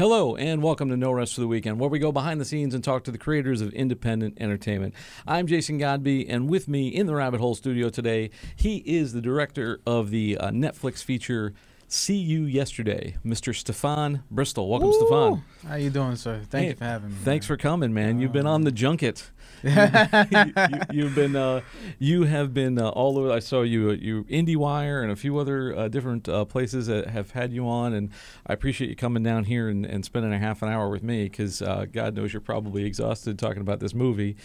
Hello, and welcome to No Rest for the Weekend, where we go behind the scenes and talk to the creators of independent entertainment. I'm Jason Godby, and with me in the Rabbit Hole studio today, he is the director of the uh, Netflix feature See You Yesterday, Mr. Stefon Bristol. Welcome, Stefon. How you doing, sir? Thank Hey, you for having me. Thanks man. for coming, man. You've been on the junket. you, have been uh, you have been uh, all over. I saw you you IndieWire and a few other uh, different uh, places that have had you on, and I appreciate you coming down here and, and spending a half an hour with me because uh, God knows you're probably exhausted talking about this movie.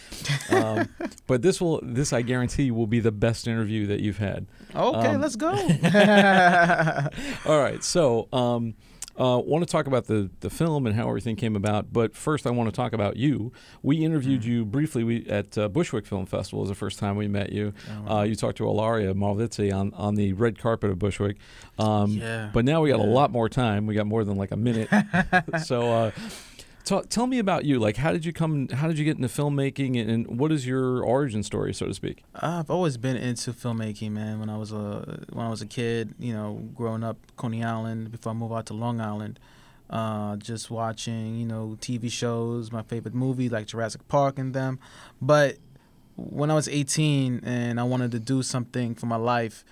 Um, but this will this I guarantee will be the best interview that you've had. Okay, Um, let's go. All right, so um, uh, want to talk about the the film and how everything came about. But first, I want to talk about you. We interviewed Mm. you briefly we, at uh, Bushwick Film Festival. Was the first time we met you. Oh, Uh, you talked to Ilaria Malvizzi on on the red carpet of Bushwick. Um, Yeah. But now we got a lot more time. We got more than like a minute. so. Uh, Tell me about you. Like, how did you come? How did you get into filmmaking, and, and what is your origin story, so to speak? I've always been into filmmaking, man. When I was a when I was a kid, you know, growing up Coney Island before I moved out to Long Island, uh, just watching, you know, TV shows, my favorite movie like Jurassic Park and them. But when I was 18 and I wanted to do something for my life,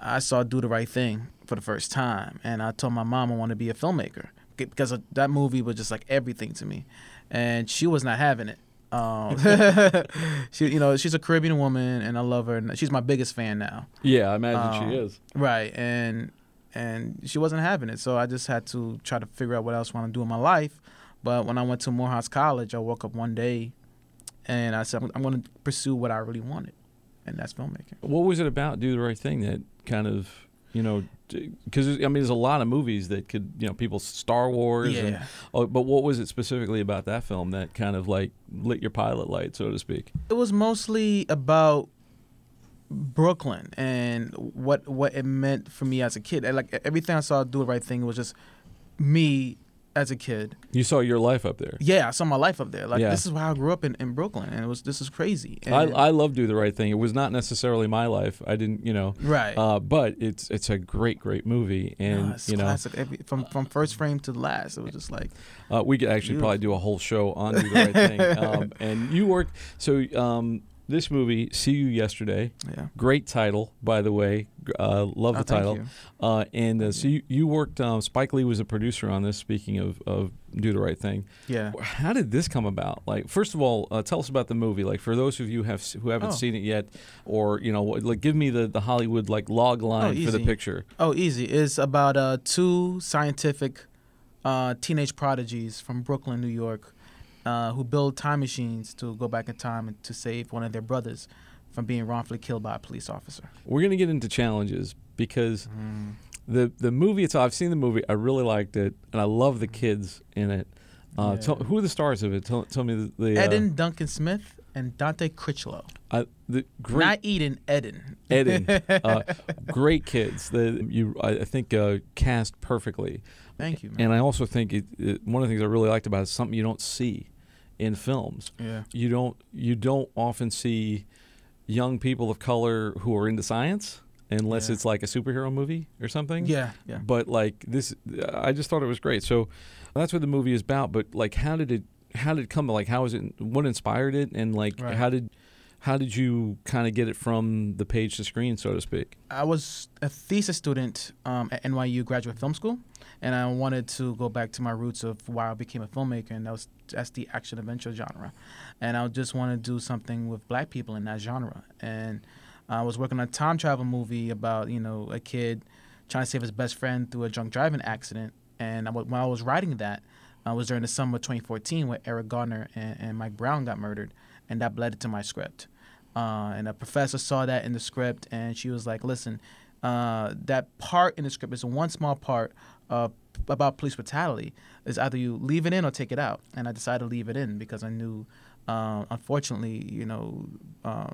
I saw Do the Right Thing for the first time, and I told my mom I want to be a filmmaker because that movie was just like everything to me, and she was not having it. Um, she, you know, she's a Caribbean woman, and I love her. And she's my biggest fan now, Yeah, I imagine Um, she is. right? And and she wasn't having it, so I just had to try to figure out what else I want to do in my life. But when I went to Morehouse College, I woke up one day, and I said, I'm, I'm going to pursue what I really wanted, and that's filmmaking. What was it about Do the Right Thing that kind of, you know, because I mean, there's a lot of movies that could, you know, people Star Wars, and, Yeah. oh, but what was it specifically about that film that kind of like lit your pilot light, so to speak? it was mostly about Brooklyn and what what it meant for me as a kid. Like everything I saw do the right thing was just me as a kid. You saw your life up there. Yeah, I saw my life up there. Like Yeah. this is how I grew up in, in Brooklyn, and it was this is crazy. I, And- I love Do the Right Thing. It was not necessarily my life. I didn't, you know, right. uh, but it's it's a great, great movie, and No, you know. Every, from from first frame to last, it was just like Uh, we could actually probably do a whole show on Do the Right Thing. Um, and you work so um, this movie, See You Yesterday, yeah. great title by the way. Uh, love Oh, the thank title. you. Uh, and uh, so you, you worked. Um, Spike Lee was a producer on this. Speaking of, of Do the Right Thing, Yeah. how did this come about? Like, first of all, uh, tell us about the movie. Like, for those of you have who haven't Oh. seen it yet, or you know, like, give me the, the Hollywood like log line for the picture. Oh, easy. It's about uh, two scientific uh, teenage prodigies from Brooklyn, New York, uh, who build time machines to go back in time and to save one of their brothers from being wrongfully killed by a police officer. We're gonna get into challenges because Mm. the the movie itself. I've seen the movie. I really liked it, and I love the kids in it. Uh, Yeah. tell, who are the stars of it? Tell, tell me the, the uh, Eden Duncan Smith and Dante Critchlow. uh, the great Not Eden, Eden. Eden, uh, great kids. The you I I think uh, cast perfectly. Thank you, man. And I also think it, it, one of the things I really liked about it is something you don't see in films. yeah. You don't you don't often see young people of color who are into science unless Yeah. it's like a superhero movie or something. Yeah, yeah. But like this, I just thought it was great. So that's what the movie is about. But like, how did it? How did it come? Like, how was it? What inspired it? And like, Right. how did? How did you kind of get it from the page to screen, so to speak? I was a thesis student um, at NYU Graduate Film School, and I wanted to go back to my roots of why I became a filmmaker, and that was that's the action adventure genre, and I just wanted to do something with black people in that genre, and I was working on a time travel movie about you know a kid trying to save his best friend through a drunk driving accident, and I, when I was writing that, I was during the summer of 2014 where Eric Garner and, and Mike Brown got murdered, and that led to my script. Uh, and a professor saw that in the script, and she was like, "Listen, uh, that part in the script is one small part uh, about police brutality. Is either you leave it in or take it out." And I decided to leave it in because I knew, uh, unfortunately, you know, uh,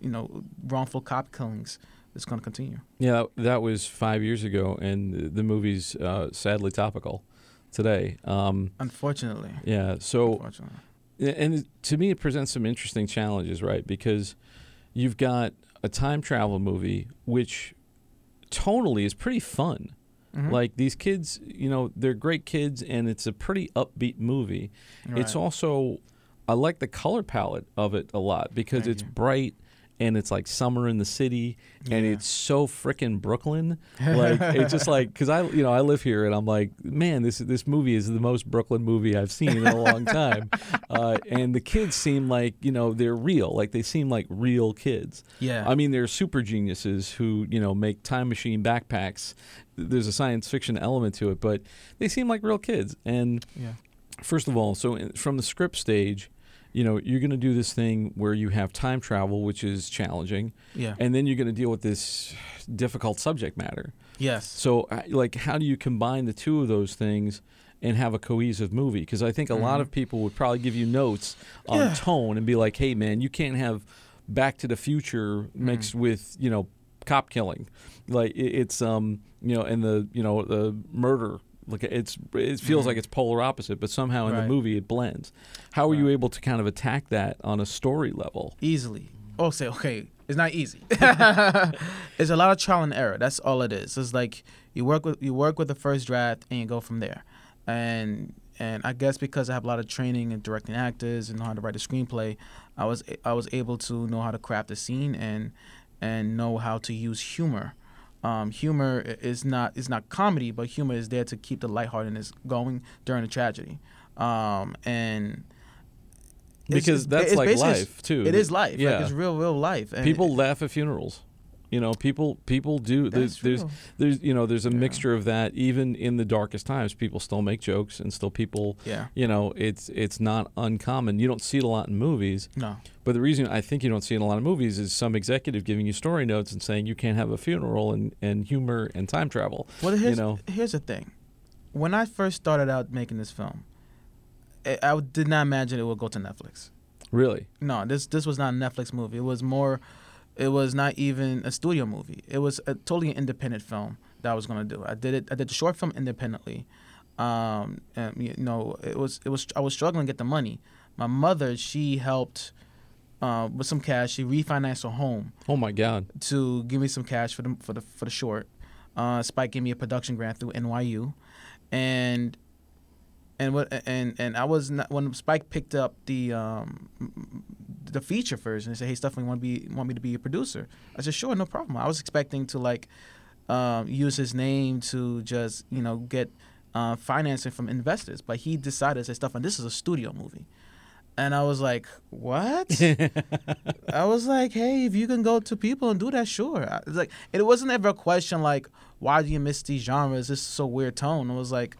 you know, wrongful cop killings is going to continue. Yeah, that was five years ago, and the movie's uh, sadly topical today. Um, Unfortunately. yeah, so Unfortunately. and to me, it presents some interesting challenges, right? Because you've got a time travel movie which tonally is pretty fun. Mhm. Like these kids, you know, they're great kids, and it's a pretty upbeat movie. It's also, I like the color palette of it a lot because Thank it's you. bright and it's like summer in the city and Yeah. it's so freaking Brooklyn. Like it's just like because I you know I live here and I'm like man this this movie is the most Brooklyn movie I've seen in a long time, uh, and the kids seem like you know they're real like they seem like real kids. Yeah. I mean, they're super geniuses who, you know, make time machine backpacks. There's a science fiction element to it, but they seem like real kids. And yeah. first of all, so in, from the script stage, you know, you're going to do this thing where you have time travel, which is challenging, Yeah. and then you're going to deal with this difficult subject matter. yes. So, like, how do you combine the two of those things and have a cohesive movie? Because I think a lot Mhm. of people would probably give you notes on Yeah. tone and be like, "Hey, man, you can't have Back to the Future mixed with you know cop killing, like it's um you know and the you know the murder." Like it's, it feels Mhm. like it's polar opposite, but somehow in Right. the movie it blends. How are you able to kind of attack that on a story level? easily. Oh, say okay. It's not easy. it's a lot of trial and error. That's all it is. It's like you work with you work with the first draft and you go from there. And and I guess because I have a lot of training in directing actors and know how to write a screenplay, I was I was able to know how to craft a scene and and know how to use humor. Um, humor is not is not comedy, but humor is there to keep the lightheartedness going during a tragedy. Um, and Because that's like life too. It is life. Yeah. Like it's real, real life. And people laugh at funerals. You know, people people do. There's That's there's there's you know there's a Yeah. mixture of that. Even in the darkest times, people still make jokes, and still people. Yeah. You know, it's it's not uncommon. You don't see it a lot in movies, No. but the reason I think you don't see it in a lot of movies is some executive giving you story notes and saying you can't have a funeral and, and humor and time travel. Well, here's know. here's the thing. When I first started out making this film, I, I did not imagine it would go to Netflix. Really, No, this this was not a Netflix movie. It was more. It was not even a studio movie. It was a totally independent film that I was gonna do. I did it. I did the short film independently. Um, and, you know, it was it was I was struggling to get the money. My mother, she helped uh, with some cash. She refinanced her home. oh my God, to give me some cash for the for the for the short. Uh, Spike gave me a production grant through NYU, and and what and and I was not when Spike picked up the um the feature first, and they said, "Hey, Stephanie, want to be want me to be a producer?" I said, "Sure, no problem." I was expecting to like um, use his name to just you know get uh, financing from investors, but he decided to say, "Stefon, this is a studio movie." And I was like, "What?" I was like, "Hey, if you can go to people and do that, sure." I- It's like it wasn't ever a question like, "Why do you miss these genres? This is so weird tone." It was like,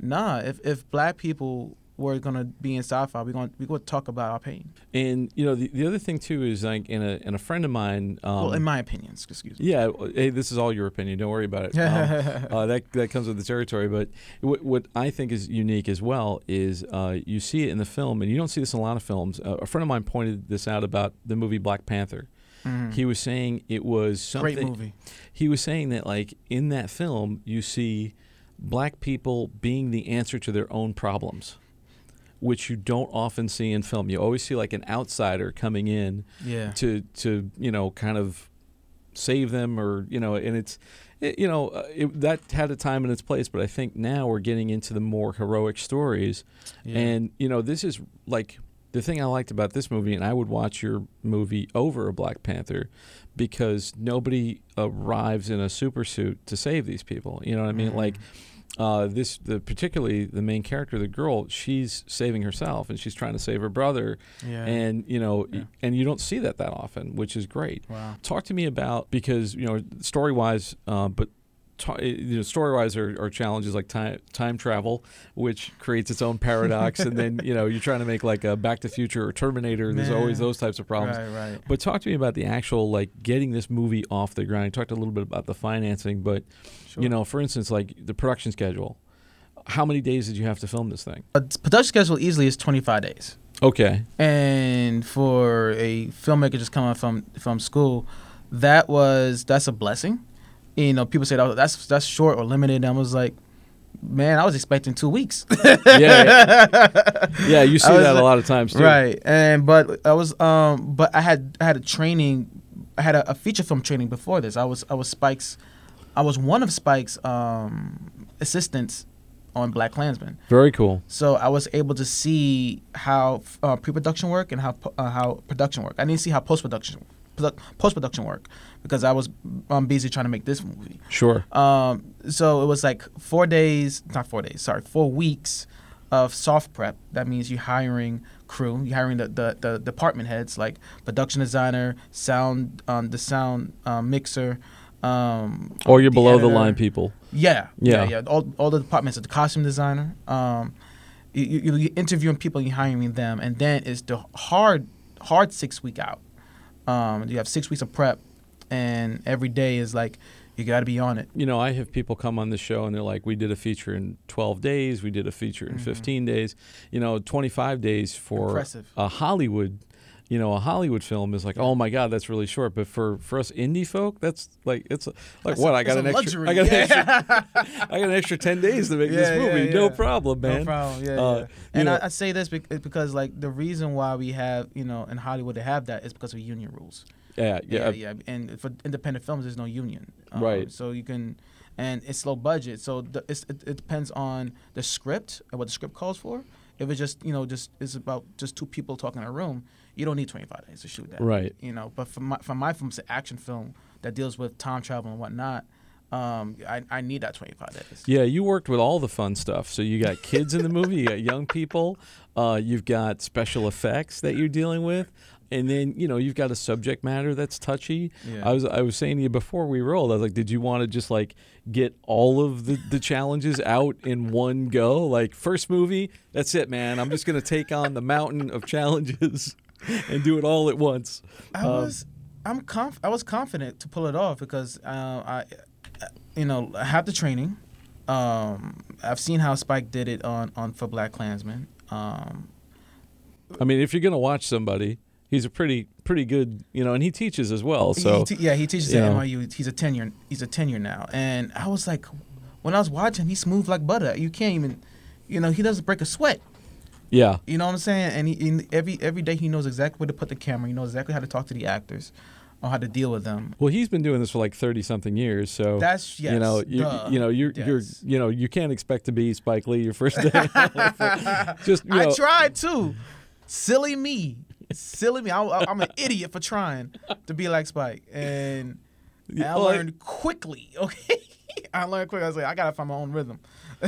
"Nah, if if black people were gonna be in sci-fi, we're gonna we gonna talk about our pain." and you know the, the other thing too is like in a in a friend of mine. Um, well, in my opinions, excuse me. Yeah, hey, this is all your opinion. Don't worry about it. Um, uh, that that comes with the territory. But what, what I think is unique as well is uh, you see it in the film, and you don't see this in a lot of films. Uh, a friend of mine pointed this out about the movie Black Panther. Mhm. He was saying it was something. Great movie. He was saying that like in that film, you see black people being the answer to their own problems. Which you don't often see in film. You always see like an outsider coming in Yeah. to to you know kind of save them or you know and it's it, you know uh, it, that had a time and its place but i think now we're getting into the more heroic stories yeah. and you know this is like the thing i liked about this movie and i would watch your movie over a black panther because nobody arrives in a super suit to save these people you know what i mean Mhm. like uh, this the particularly the main character the girl she's saving herself and she's trying to save her brother yeah. and you know Yeah. and you don't see that that often which is great wow. talk to me about because you know story wise uh, but Eh, you know story wise are, are challenges like time time travel which creates its own paradox and then you know you're trying to make like a back to future or terminator there's always those types of problems Right. Right. but talk to me about the actual like getting this movie off the ground you talked a little bit about the financing but Sure. you know for instance like the production schedule how many days did you have to film this thing a production schedule easily is 25 days. okay and for a filmmaker just coming from from school, that was that's a blessing. You know, people said that that's that's short or limited. And I was like, man, I was expecting two weeks. yeah yeah you see that a lot of times too right, and but I was um, but I had I had a training, I had a, a feature film training before this. I was I was Spike's I was one of Spike's um, assistants on BlacKkKlansman. Very cool. So I was able to see how uh, pre-production work and how uh, how production work. I didn't see how post-production post-production work because I was um, busy trying to make this movie. Sure. Um, so it was like four days, not four days, sorry, four weeks of soft prep. That means you're hiring crew, you're hiring the, the, the department heads like production designer, sound, um, the sound um, mixer. Um, or you're the below the line people. Yeah, yeah, Yeah. yeah. All, all the departments, the costume designer. Um, you, you, you're interviewing people, you're hiring them, and then it's the hard, hard six week out. Um, you have six weeks of prep, and every day is like you got to be on it. You know, I have people come on the show and they're like, "We did a feature in 12 days. We did a feature in Mhm. 15 days. You know, 25 days for Impressive. a Hollywood." You know, a Hollywood film is like, oh my God, that's really short. But for, for us indie folk, that's like it's like That's what a- I got an extra. I got an extra, I got an extra ten days to make Yeah, this yeah, movie. No problem, man. No problem. Yeah, Uh, yeah. And I, I say this because like the reason why we have you know in Hollywood to have that is because of union rules. Yeah, yeah, yeah, yeah. And for independent films, there's no union. Um, Right. So you can, and it's low budget. So the, it's, it, it depends on the script and what the script calls for. If it's just you know just it's about just two people talking in a room, you don't need 25 days to shoot that. Right. You know, but for my for my film, it's an action film that deals with time travel and whatnot. Um, I, I need that 25 days. Yeah, you worked with all the fun stuff. So you got kids in the movie, you got young people, uh, you've got special effects that you're dealing with, and then you know you've got a subject matter that's touchy. Yeah. I was I was saying to you before we rolled, I was like, did you want to just like get all of the, the challenges out in one go? Like first movie, that's it, man. I'm just gonna take on the mountain of challenges and do it all at once. I Um, was, I'm conf- I was confident to pull it off because uh, I, you know, I have the training. Um, I've seen how Spike did it on on for BlacKkKlansman. Um, I mean, if you're gonna watch somebody, he's a pretty pretty good, you know, and he teaches as well. So he te- yeah, he teaches at know. NYU. He's a tenure. He's a tenure now, and I was like, when I was watching, he's smooth like butter. You can't even, you know, he doesn't break a sweat. Yeah, You know what I'm saying? And he, and every every day he knows exactly where to put the camera. He knows exactly how to talk to the actors, or how to deal with them. Well, he's been doing this for like thirty something years, so That's yes. you know, you, duh, you know, you're, you're, you know, you can't expect to be Spike Lee your first day. Just you I tried too. Silly me. Silly me. I, I'm an idiot for trying to be like Spike. And, and I- learned quickly. Okay. I learned quick. I was like, I gotta find my own rhythm.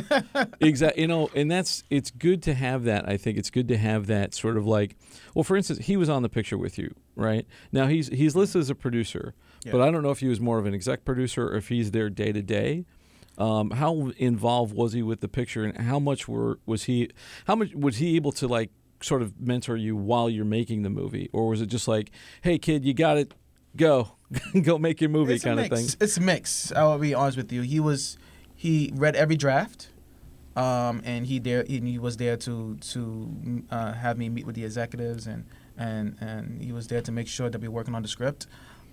exactly. You know, and that's it's good to have that. I think it's good to have that sort of like, well, for instance, he was on the picture with you, right? Now he's he's listed as a producer, but I don't know if he was more of an exec producer or if he's there day to day. Um, how involved was he with the picture, and how much were was he? How much was he able to like sort of mentor you while you're making the movie, or was it just like, hey kid, you got it, go, go make your movie it's kind of thing? It's a mix. I will be honest with you. He was, he read every draft, um, and he there and he was there to to uh, have me meet with the executives and and and he was there to make sure that we're working on the script.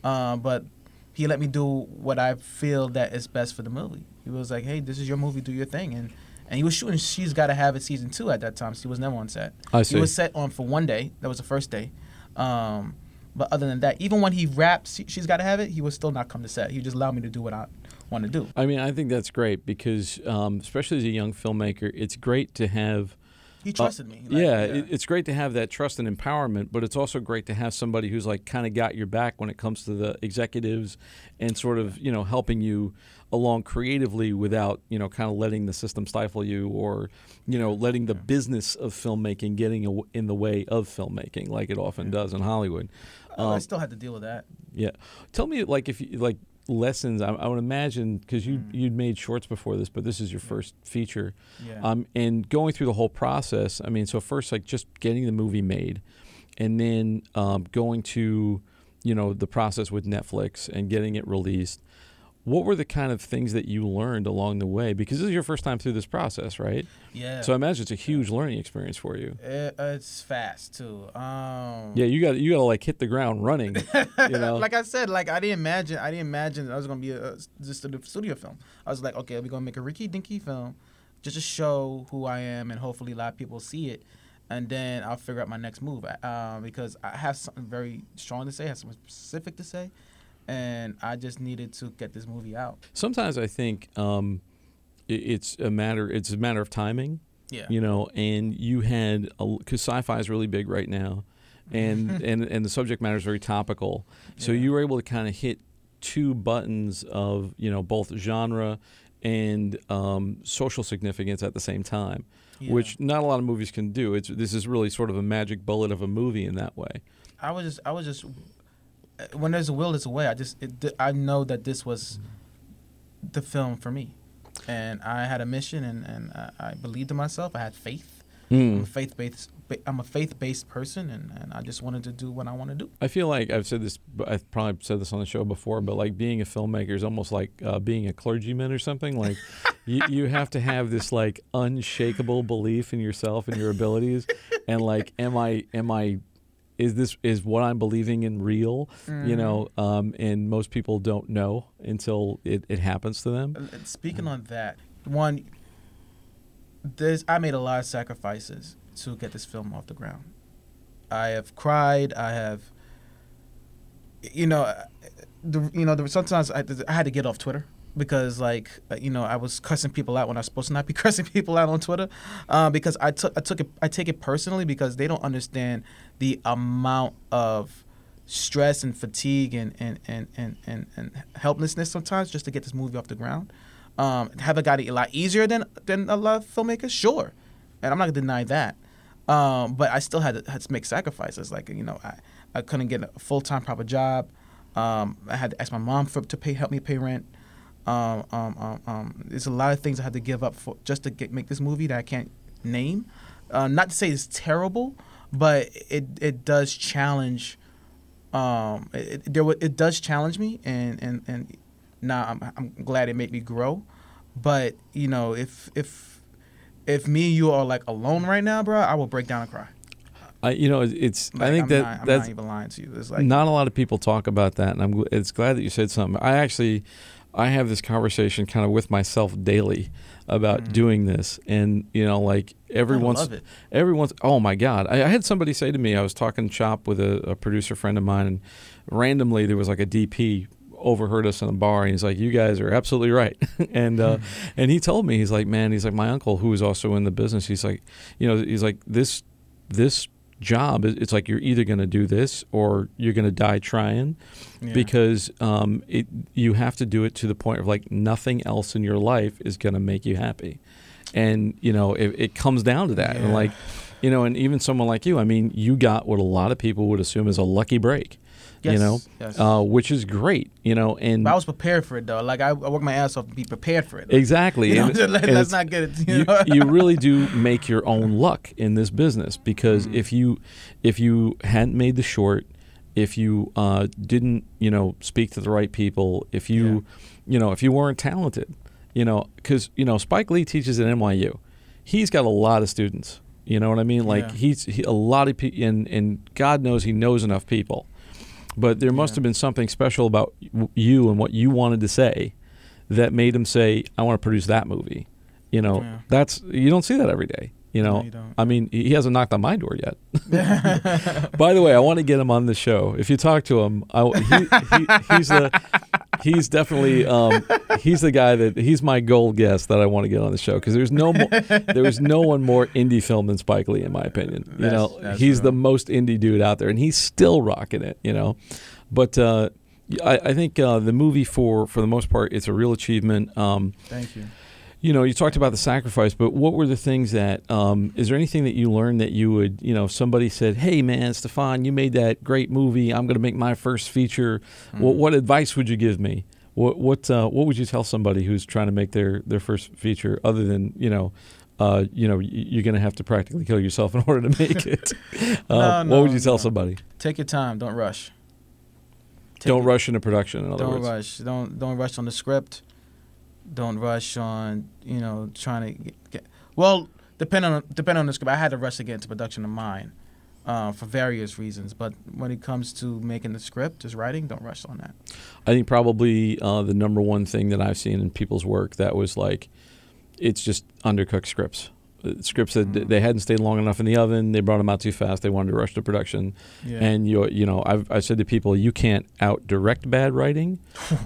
Uh, but he let me do what I feel that is best for the movie. He was like, "Hey, this is your movie. Do your thing." And and he was shooting. She's got to have it season two at that time. She was never on set. I see. He was set on for one day. That was the first day. Um, but other than that, even when he wrapped, she, she's got to have it. He would still not come to set. He just allowed me to do what I want to do. I mean, I think that's great because, um, especially as a young filmmaker, it's great to have. He trusted me. Like, Uh, yeah, it's great to have that trust and empowerment, but it's also great to have somebody who's like kind of got your back when it comes to the executives and sort of you know helping you along creatively without you know kind of letting the system stifle you or you know letting the business of filmmaking getting in the way of filmmaking like it often does in Hollywood. I Um, still had to deal with that. yeah, tell me like if you like lessons. I, I would imagine because you Mm. you'd made shorts before this, but this is your first feature. Yeah. Um, and going through the whole process. I mean, so first like just getting the movie made, and then um, going to you know the process with Netflix and getting it released. What were the kind of things that you learned along the way? Because this is your first time through this process, right? yeah. So I imagine it's a huge learning experience for you. It, it's fast too. Um, Yeah, you got you got to like hit the ground running. you know? like I said, like I didn't imagine. I didn't imagine I was gonna be a, just a studio film. I was like, okay, we're gonna make a Ricky Dinky film, just to show who I am, and hopefully a lot of people see it, and then I'll figure out my next move. Um, because I have something very strong to say, I have something specific to say, and I just needed to get this movie out. Sometimes I think um, it, it's a matter. It's a matter of timing. Yeah. You know, and you had because sci-fi is really big right now, and and and the subject matter is very topical. So Yeah. you were able to kind of hit two buttons of you know both genre and um, social significance at the same time, Yeah. which not a lot of movies can do. It's this is really sort of a magic bullet of a movie in that way. I was just I was just when there's a will, there's a way. I just it, I know that this was the film for me, and I had a mission, and and I, I believed in myself. I had faith. I'm a faith based. I'm a faith based person, and, and I just wanted to do what I want to do. I feel like I've said this. I've probably said this on the show before, but like being a filmmaker is almost like uh, being a clergyman or something. Like you, you have to have this like unshakable belief in yourself and your abilities, and like, am I, am I, is this is what I'm believing in real? You know, um, and most people don't know until it, it happens to them. Uh, Speaking on that, one, there's I made a lot of sacrifices to get this film off the ground. I have cried. I have, you know, uh, the you know, the, sometimes I, I had to get off Twitter because like uh, you know I was cussing people out when I was supposed to not be cussing people out on Twitter, uh, because I took I took it I take it personally because they don't understand the amount of stress and fatigue and and, and, and, and, and helplessness sometimes just to get this movie off the ground. Um, have I got it a lot easier than than a lot of filmmakers? Sure, and I'm not gonna deny that. Um, but I still had to, had to make sacrifices. Like you know, I, I couldn't get a full time proper job. Um, I had to ask my mom for to pay help me pay rent. Um, um, um, um, there's a lot of things I had to give up for just to get make this movie that I can't name. Uh, not to say it's terrible, but it it does challenge. Um, it, it, there it does challenge me, and and and now I'm I'm glad it made me grow. But you know, if if if me and you are like alone right now, bro, I will break down and cry. I, you know, it's. Like, I think I'm that not, I'm that's not even lying to you. It's like not a lot of people talk about that, and I'm. It's glad that you said something. I actually, I have this conversation kind of with myself daily about Mhm. doing this, and you know, like every once, every once. Oh my God! I, I had somebody say to me, I was talking shop with a, a producer friend of mine, and randomly there was like a DP overheard us in a bar and he's like you guys are absolutely right and uh and he told me he's like man he's like my uncle who is also in the business he's like you know he's like this this job it's like you're either going to do this or you're going to die trying Yeah. because um, it you have to do it to the point of like nothing else in your life is going to make you happy. And you know it, it comes down to that. And like you know and even someone like you i mean you got what a lot of people would assume is a lucky break you know yes. uh, which is great you know and But I was prepared for it though. Like I, I worked my ass off to be prepared for it. exactly You know, and- let, us not get it. You you, know? you really do make your own luck in this business because Mhm. if you if you hadn't made the short if you uh, didn't you know speak to the right people if you you know if you weren't talented you know because you know spike lee teaches at nyu he's got a lot of students you know what i mean like Yeah. he's he, a lot of people and and god knows he knows enough people but there must Yeah. have been something special about you and what you wanted to say that made him say i want to produce that movie you know Yeah. that's you don't see that every day you know No, you don't. i mean he he hasn't knocked on my door yet by the way i want to get him on the show if you talk to him I, he, he, he's the he's definitely um, he's the guy that he's my gold guest that i want to get on the show because there's no more there is no one more indie film than spike lee in my opinion. You That's- know that's he's the most indie dude out there and he's still rocking it you know? But uh, I, I think uh, the movie for for the most part it's a real achievement. Um, Thank you. You know, you talked about the sacrifice, but what were the things that? Um, is there anything that you learned that you would, you know, if somebody said, "Hey, man, Stefon, you made that great movie. I'm going to make my first feature." What, Mm. what advice would you give me? What what uh, what would you tell somebody who's trying to make their their first feature, other than you know, uh, you know, you're going to have to practically kill yourself in order to make it. uh, No, what would you tell no. somebody? Take your time. Don't rush. Take Don't your- rush into production. In other Don't words, rush. Don't don't rush on the script. Don't rush on you know trying to get. get well, depending on depending on the script, I had to rush to get into production of mine, uh, for various reasons. But when it comes to making the script, just writing, don't rush on that. I think probably uh, the number one thing that I've seen in people's work that was like, it's just undercooked scripts. Uh, said that Mhm. they hadn't stayed long enough in the oven. They brought them out too fast. They wanted to rush the production. Yeah. And you you know I've I said to people, you can't out direct bad writing,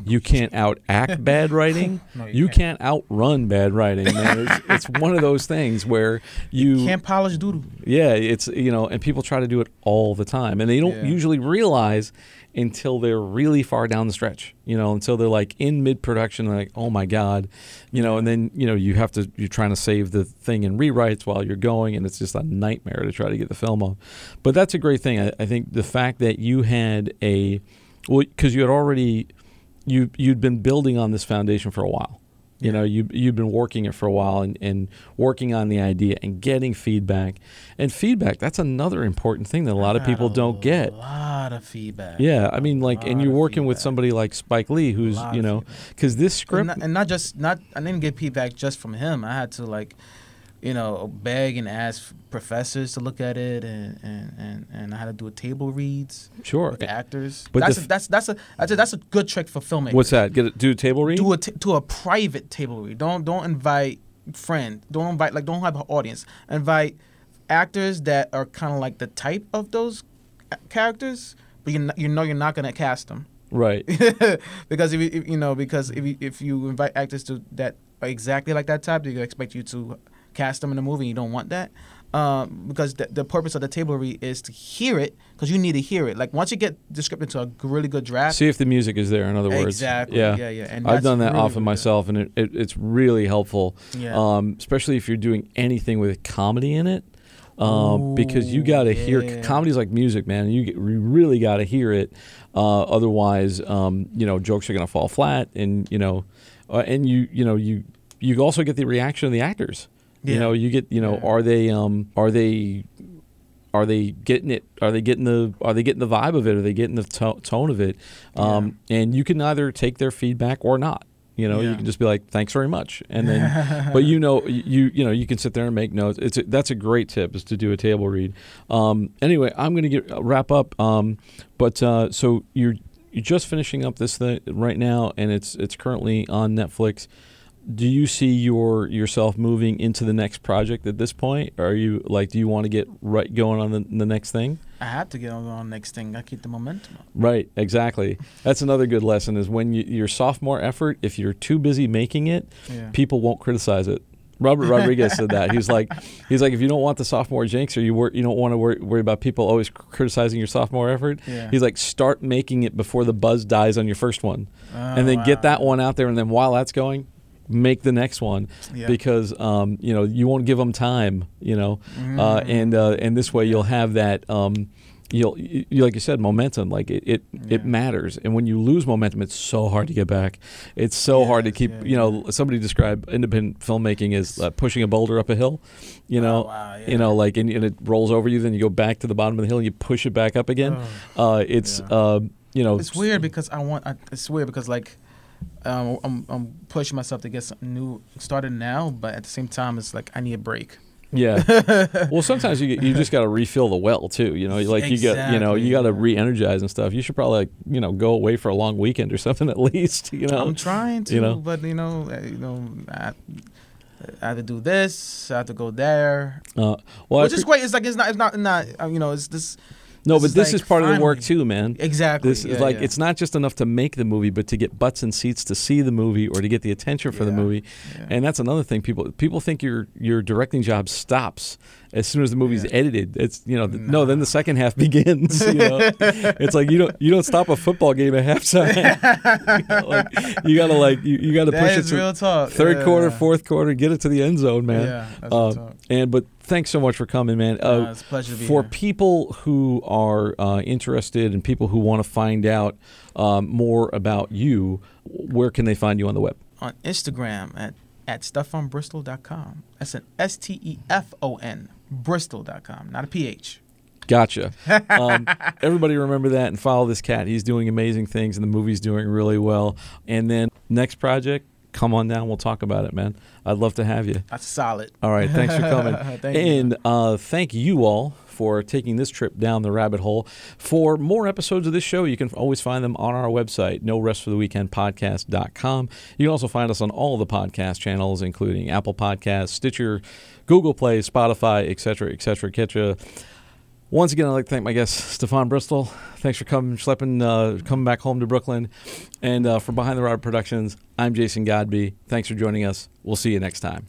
you can't out act bad writing, No, you can't outrun bad writing. Man. It's, it's one of those things where you can't polish doodle. yeah, it's you know, and people try to do it all the time, and they don't Yeah. usually realize until they're really far down the stretch. You know, until they're like in mid production, like oh my god, you know, and then you know you have to you're trying to save the thing in rewrites while you're going, and it's just a nightmare to try to get the film off. But that's a great thing. I, I think the fact that you had a well, because you had already you you'd been building on this foundation for a while. You know, you you've been working it for a while and, and working on the idea and getting feedback. And feedback, that's another important thing that a lot of people don't get. A lot of feedback. Yeah, I mean, like, and you're working with somebody like Spike Lee, who's you know, because this and script, not, and not just not I didn't get feedback just from him. I had to like, you know, beg and ask professors to look at it, and and and, and had to do a table reads sure. actors. But that's the that's that's a that's a that's a good trick for filmmakers. What's that? Get it? Do a table read? Do a t- to a private table read. Don't don't invite friend. Don't invite like don't have an audience. Invite actors that are kind of like the type of those characters, but you you know you're not gonna cast them. right. because if you if, you know because if you, if you invite actors to that are exactly like that type, they expect you to cast them in the movie. You don't want that. Um, because the, the purpose of the table read is to hear it, because you need to hear it. Like once you get the script into a really good draft, See if the music is there. In other words, exactly, Yeah. yeah, yeah. And I've done that really, often really good. myself, and it, it, it's really helpful. Yeah. um, especially if you're doing anything with comedy in it. Um, because you got to hear yeah. comedy's like music, man. You, get, you really got to hear it. Uh, otherwise, um, you know, jokes are gonna fall flat, and you know, uh, and you, you know, you you also get the reaction of the actors. You know, you get, you know, Yeah. are they, um, are they, are they getting it? Are they getting the, are they getting the vibe of it? Are they getting the to- tone of it? Um, And you can either take their feedback or not. You know, you can just be like, "Thanks very much," and then, but you know, you you know, you can sit there and make notes. It's a, that's a great tip is to do a table read. Um, anyway, I'm going to get wrap up. Um, but uh, so you're you're just finishing up this thing right now, and it's it's currently on Netflix. Do you see your yourself moving into the next project at this point? Or are you like, do you want to get right going on the, the next thing? I have to get on the next thing. I keep the momentum up. Right, exactly. That's another good lesson is when you, your sophomore effort, if you're too busy making it, Yeah. people won't criticize it. Robert Rodriguez said that. He's like, he's like, if you don't want the sophomore jinx, or you wor- you don't want to worry, worry about people always cr- criticizing your sophomore effort. Yeah. He's like, start making it before the buzz dies on your first one, Oh, and then get oh, that one out there, and then while that's going, make the next one Yeah. because um, you know you won't give them time, you know, uh, Mm. and uh, and this way you'll have that. Um, You'll, you, like you said, momentum. Like it, it, Yeah. it matters. And when you lose momentum, it's so hard to get back. It's so hard to keep. yeah, you know, somebody described independent filmmaking as uh, pushing a boulder up a hill. You know, Oh, wow, you know, like and, and it rolls over you. Then you go back to the bottom of the hill and you push it back up again. Uh, it's, Yeah. uh, you know, It's weird because I want. I, it's weird because like, um, I'm I'm pushing myself to get something new started now, but at the same time, it's like I need a break. Yeah. well, sometimes you get, you just got to refill the well too. You know, like you get you know you got to re-energize and stuff. You should probably like you know go away for a long weekend or something at least. You know. I'm trying to, you know. but you know, uh, you know, I, I have to do this. I have to go there, Uh, well, which is pre- great. It's like it's not, it's not, not. You know, it's this. No, this but is this like is part of the work too, man. Exactly. This is like yeah. it's not just enough to make the movie, but to get butts and seats to see the movie or to get the attention for the movie. yeah. And that's another thing. People people think your your directing job stops as soon as the movie's Yeah. edited. It's you know th- no, then the second half begins. You know? it's like you don't you don't stop a football game at halftime. you, know, like, you gotta like you, you gotta That push it to real talk. third yeah. quarter, fourth quarter, get it to the end zone, man. Yeah, that's Uh. And but thanks so much for coming, man. Nah, Uh, it's a pleasure to be for here. people who are uh, interested and people who want to find out um, more about you, where can they find you on the web? on Instagram at at stefonbristol.com. That's an S T E F O N Bristol.com, not a P H. Gotcha. Um, everybody remember that and follow this cat. He's doing amazing things and the movie's doing really well. And then next project, come on down. We'll talk about it, man. I'd love to have you. That's solid. All right. Thanks for coming. Thank and uh, thank you all for taking this trip down the rabbit hole. For more episodes of this show, you can always find them on our website, no rest for the weekend podcast.com. You can also find us on all the podcast channels, including Apple Podcasts, Stitcher, Google Play, Spotify, etc., etc., etc. Once again, I'd like to thank my guest, Stefon Bristol. Thanks for coming, schlepping, uh, coming back home to Brooklyn. And uh, for Behind the Rod Productions, I'm Jason Godby. Thanks for joining us. We'll see you next time.